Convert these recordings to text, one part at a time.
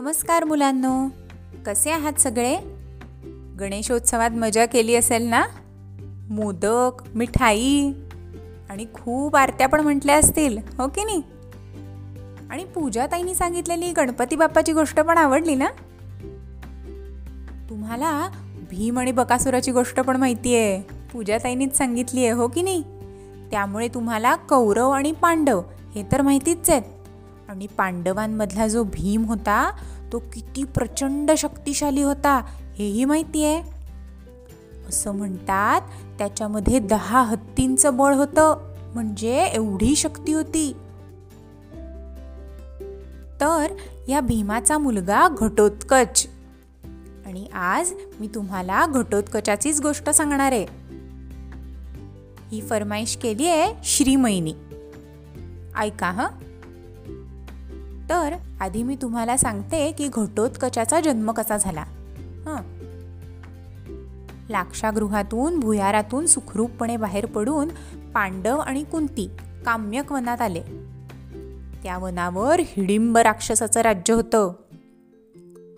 नमस्कार मुलांनो. कसे आहात सगळे? गणेशोत्सवात मजा केली असेल ना? मोदक मिठाई आणि खूप आरत्या पण म्हटल्या असतील हो की नाही? आणि पूजाताईंनी सांगितलेली गणपती बाप्पाची गोष्ट पण आवडली ना? तुम्हाला भीम आणि बकासुराची गोष्ट पण माहिती आहे पूजाताईंनीच सांगितली आहे हो की नाही? त्यामुळे तुम्हाला कौरव आणि पांडव हे तर माहितीच आहेत. आणि पांडवांमधला जो भीम होता तो किती प्रचंड शक्तिशाली होता हेही माहिती आहे. असं म्हणतात त्याच्यामध्ये दहा हत्तींचं बळ होतं म्हणजे एवढी शक्ती होती. तर या भीमाचा मुलगा घटोत्कच. आणि आज मी तुम्हाला घटोत्कचाचीच गोष्ट सांगणार आहे. ही फरमाईश केली आहे श्रीमयीनी. ऐका हं. तर आधी मी तुम्हाला सांगते की घटोत्कचाचा जन्म कसा झाला. हां. लाक्षागृहातून भुयारातून सुखरूपपणे बाहेर पडून पांडव आणि कुंती काम्यक वनात आले. त्या वनावर हिडिंब राक्षसाचं राज्य होतं.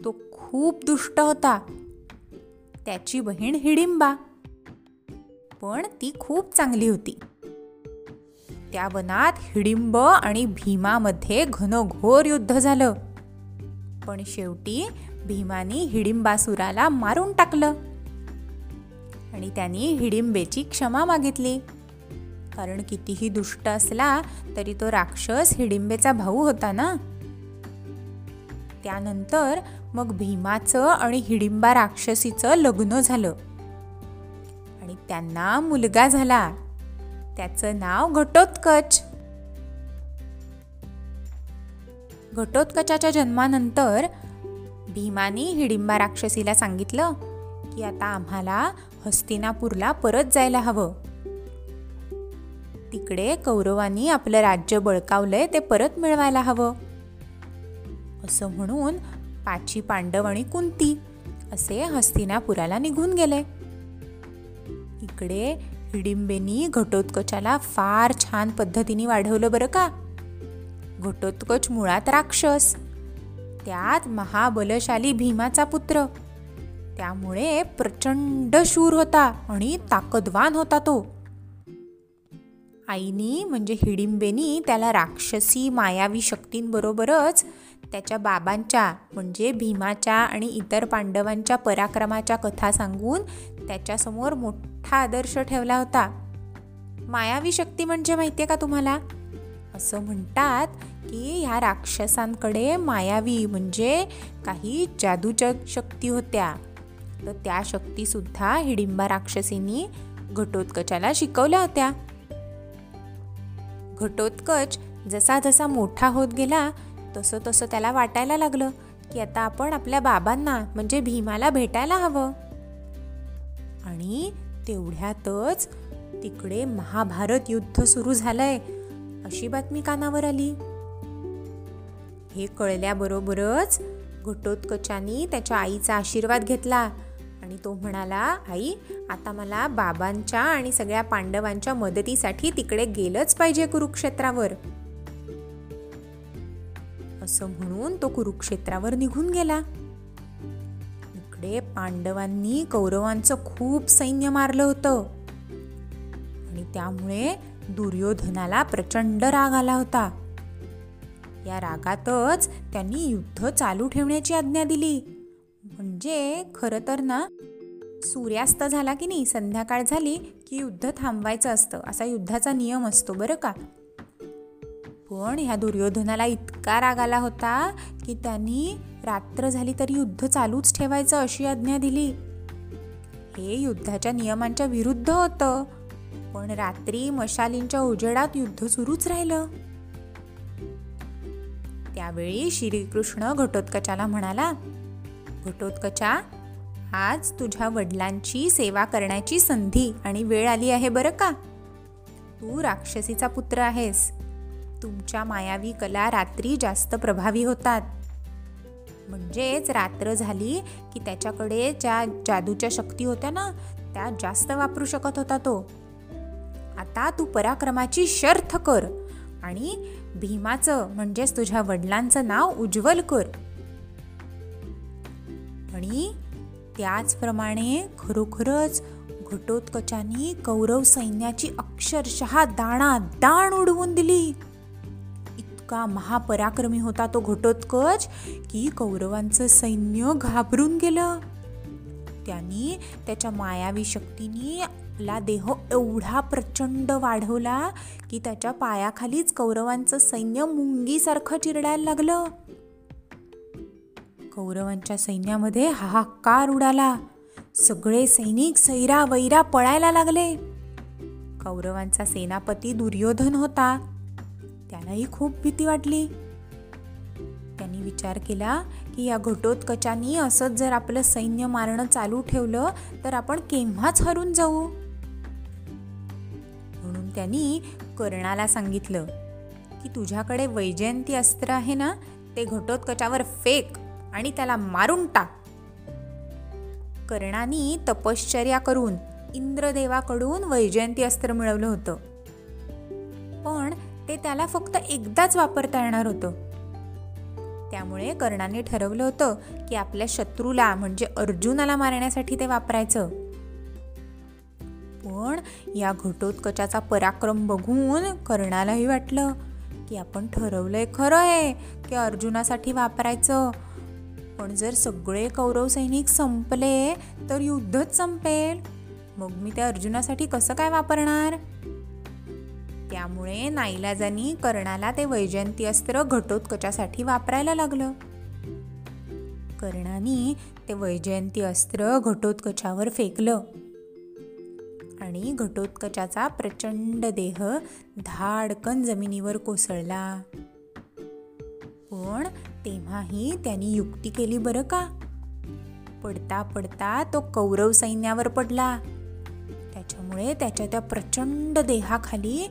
तो खूप दुष्ट होता. त्याची बहीण हिडिंबा. पण ती खूप चांगली होती. त्या वनात हिडिंब आणि भीमामध्ये घनघोर युद्ध झालं. पण शेवटी भीमाने हिडिंबासुराला मारून टाकलं. आणि त्यांनी हिडिंबेची क्षमा मागितली. कारण कितीही दुष्ट असला तरी तो राक्षस हिडिंबेचा भाऊ होता ना? त्यानंतर मग भीमाचं आणि हिडिंबा राक्षसीचं लग्न झालं. आणि त्यांना मुलगा झाला. त्याचं नाव घटोत्कच. घटोत्कचाच्या जन्मानंतर भीमाने हिडिंबा राक्षसीला सांगितलं की आता आम्हाला हस्तिनापूरला परत जायला हवं. तिकडे कौरवांनी आपलं राज्य बळकावलंय ते परत मिळवायला हवं. असं म्हणून पाची पांडव आणि कुंती असे हस्तिनापुराला निघून गेले. इकडे हिडिंबेनी घटोत्कचाला फार छान पद्धतीने वाढवलं बरं का? घटोत्कच मुळात राक्षस. त्यात महाबलशाली भीमाचा पुत्र. त्यामुळे प्रचंड शूर होता आणि ताकदवान होता तो. आईनी म्हणजे हिडिंबेनी त्याला राक्षसी मायावी शक्तींबरोबरच त्याच्या बाबांच्या म्हणजे भीमाच्या आणि इतर पांडवांच्या पराक्रमाच्या कथा सांगून त्याच्यासमोर मोठा आदर्श ठेवला होता. मायावी शक्ती म्हणजे माहिती आहे का तुम्हाला? असं म्हणतात की ह्या राक्षसांकडे मायावी म्हणजे काही जादूच्या शक्ती होत्या. तर त्या शक्तीसुद्धा हिडिंबा राक्षसींनी घटोत्कचाला शिकवल्या होत्या. घटोत्कच जसा जसा मोठा होत गेला तसं तसं त्याला वाटायला लागलं की आता आपण आपल्या बाबांना म्हणजे भीमाला भेटायला हवं. आणि तेवढ्यातच तिकडे महाभारत युद्ध सुरू झालंय. अशी बातमी कानावर आली. हे कळल्याबरोबरच घटोत्कचानी त्याच्या आईचा आशीर्वाद घेतला आणि तो म्हणाला आई आता मला बाबांच्या आणि सगळ्या पांडवांच्या मदतीसाठी तिकडे गेलंच पाहिजे कुरुक्षेत्रावर. असं म्हणून तो कुरुक्षेत्रावर निघून गेला. इकडे पांडवांनी कौरवांचं खूप सैन्य मारलं होतं. आणि त्यामुळे दुर्योधनाला प्रचंड राग आला होता. या रागातच त्यांनी युद्ध चालू ठेवण्याची आज्ञा दिली. म्हणजे खरं तर ना सूर्यास्त झाला की नाही संध्याकाळ झाली की युद्ध थांबवायचं असतं. असा युद्धाचा नियम असतो बरं का? पण ह्या दुर्योधनाला इतका राग आला होता की त्यांनी रात्र झाली तरी युद्ध चालूच ठेवायचं अशी आज्ञा दिली. हे युद्धाच्या नियमांच्या विरुद्ध होतं. पण रात्री मशालींच्या उजेडात युद्ध सुरूच राहिलं. त्यावेळी श्रीकृष्ण घटोत्कचाला म्हणाला घटोत्कचा आज तुझ्या वडिलांची सेवा करण्याची संधी आणि वेळ आली आहे बरं का? तू राक्षसीचा पुत्र आहेस. तुमच्या मायावी कला रात्री जास्त प्रभावी होतात. म्हणजेच रात्र झाली की त्याच्याकडे ज्या जादूच्या शक्ती होत्या ना त्या जास्त वापरू शकत होता तो. आता तू पराक्रमाची शर्थ कर आणि भीमाचं म्हणजेच तुझ्या वडिलांचं नाव उज्ज्वल कर. आणि त्याचप्रमाणे खरोखरच घटोत्कचानी कौरव सैन्याची अक्षरशः दाणा दाण उडवून दिली. इतका महापराक्रमी होता तो घटोत्कच? की कौरवांचं सैन्य घाबरून गेलं. त्यांनी त्याच्या मायावी शक्तीने आपला देह एवढा प्रचंड वाढवला की त्याच्या पायाखालीच कौरवांचं सैन्य मुंगीसारखं चिरडायला लागलं. कौरवांच्या सैन्यामध्ये हाहाकार उडाला. सगळे सैनिक सैरा वैरा पळायला लागले. कौरवांचा सेनापती दुर्योधन होता. त्यालाही खूप भीती वाटली. त्यांनी विचार केला की या घटोत्कचानी असंच जर आपलं सैन्य मारणं चालू ठेवलं तर आपण केव्हाच हरून जाऊ? म्हणून त्यांनी कर्णाला सांगितलं की तुझ्याकडे वैजयंती अस्त्र आहे ना ते घटोत्कचावर फेक आणि त्याला मारून टाक. कर्णानी तपश्चर्या करून इंद्रदेवाकडून वैजयंती अस्त्र मिळवलं होतं. पण ते त्याला फक्त एकदाच वापरता येणार होतं. त्यामुळे कर्णाने ठरवलं होतं की आपल्या शत्रूला म्हणजे अर्जुनाला मारण्यासाठी ते वापरायचं. पण या घटोत्कचाचा पराक्रम बघून कर्णालाही वाटलं की आपण ठरवलंय खरं आहे की अर्जुनासाठी वापरायचं. पण जर सगळे कौरव सैनिक संपले तर युद्धच संपेल. मग मी त्या अर्जुनासाठी कसं काय वापरणार? त्यामुळे नाईलाजानी कर्णाला ते वैजयंती अस्त्र घटोत्कचासाठी वापरायला लागलं. कर्णानी ते वैजयंती अस्त्र घटोत्कचावर फेकलं. आणि घटोत्कचाचा प्रचंड देह धाडकन जमिनीवर कोसळला. पण तेव्हाही त्यांनी युक्ती केली बरं का? पडता पडता तो कौरव सैन्यावर पडला. त्याच्यामुळे त्याच्या त्या प्रचंड देहाखाली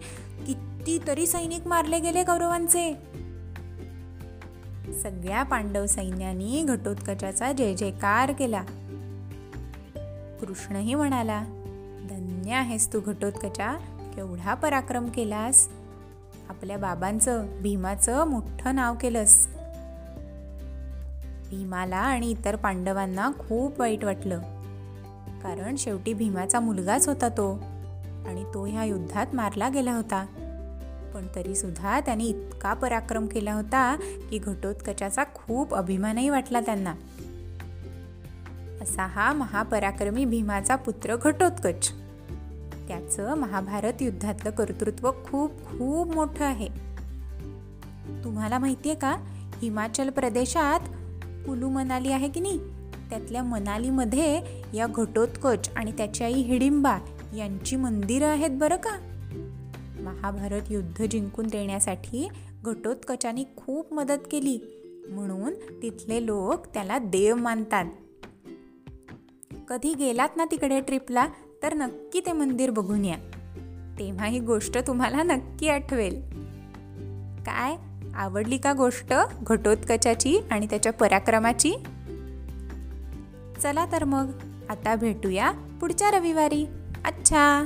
किती तरी सैनिक मारले गेले कौरवांचे. सगळ्या पांडव सैन्यानी घटोत्कचाचा जय जयकार केला. कृष्णही म्हणाला धन्य आहेस तू घटोत्कचा केवढा पराक्रम केलास. आपल्या बाबांचं भीमाचं मोठं नाव केलंस. भीमाला आणि इतर पांडवांना खूप वाईट वाटलं. कारण शेवटी भीमाचा मुलगाच होता तो आणि तो ह्या युद्धात मारला गेला होता. पण तरीसुद्धा त्यांनी त्याने इतका पराक्रम केला होता की घटोत्कचाचा खूप अभिमानही वाटला त्यांना. असा हा महापराक्रमी भीमाचा पुत्र घटोत्कच. त्याचं महाभारत युद्धातलं कर्तृत्व खूप खूप मोठं आहे. तुम्हाला माहितीये का हिमाचल प्रदेशात कुलू मनाली आहे की नाही? त्यातल्या मनालीमध्ये या घटोत्कच आणि त्याची आई हिडिंबा यांची मंदिरं आहेत बरं का? महाभारत युद्ध जिंकून देण्यासाठी घटोत्कचाने खूप मदत केली. म्हणून तिथले लोक त्याला देव मानतात. कधी गेलात ना तिकडे ट्रिपला? तर नक्की ते मंदिर बघून या. तेव्हा ही गोष्ट तुम्हाला नक्की आठवेल. काय? आवडली का गोष्ट? घटोत्कचाची आणि त्याच्या पराक्रमाची? चला तर मग आता भेटूया पुढच्या रविवारी. अच्छा!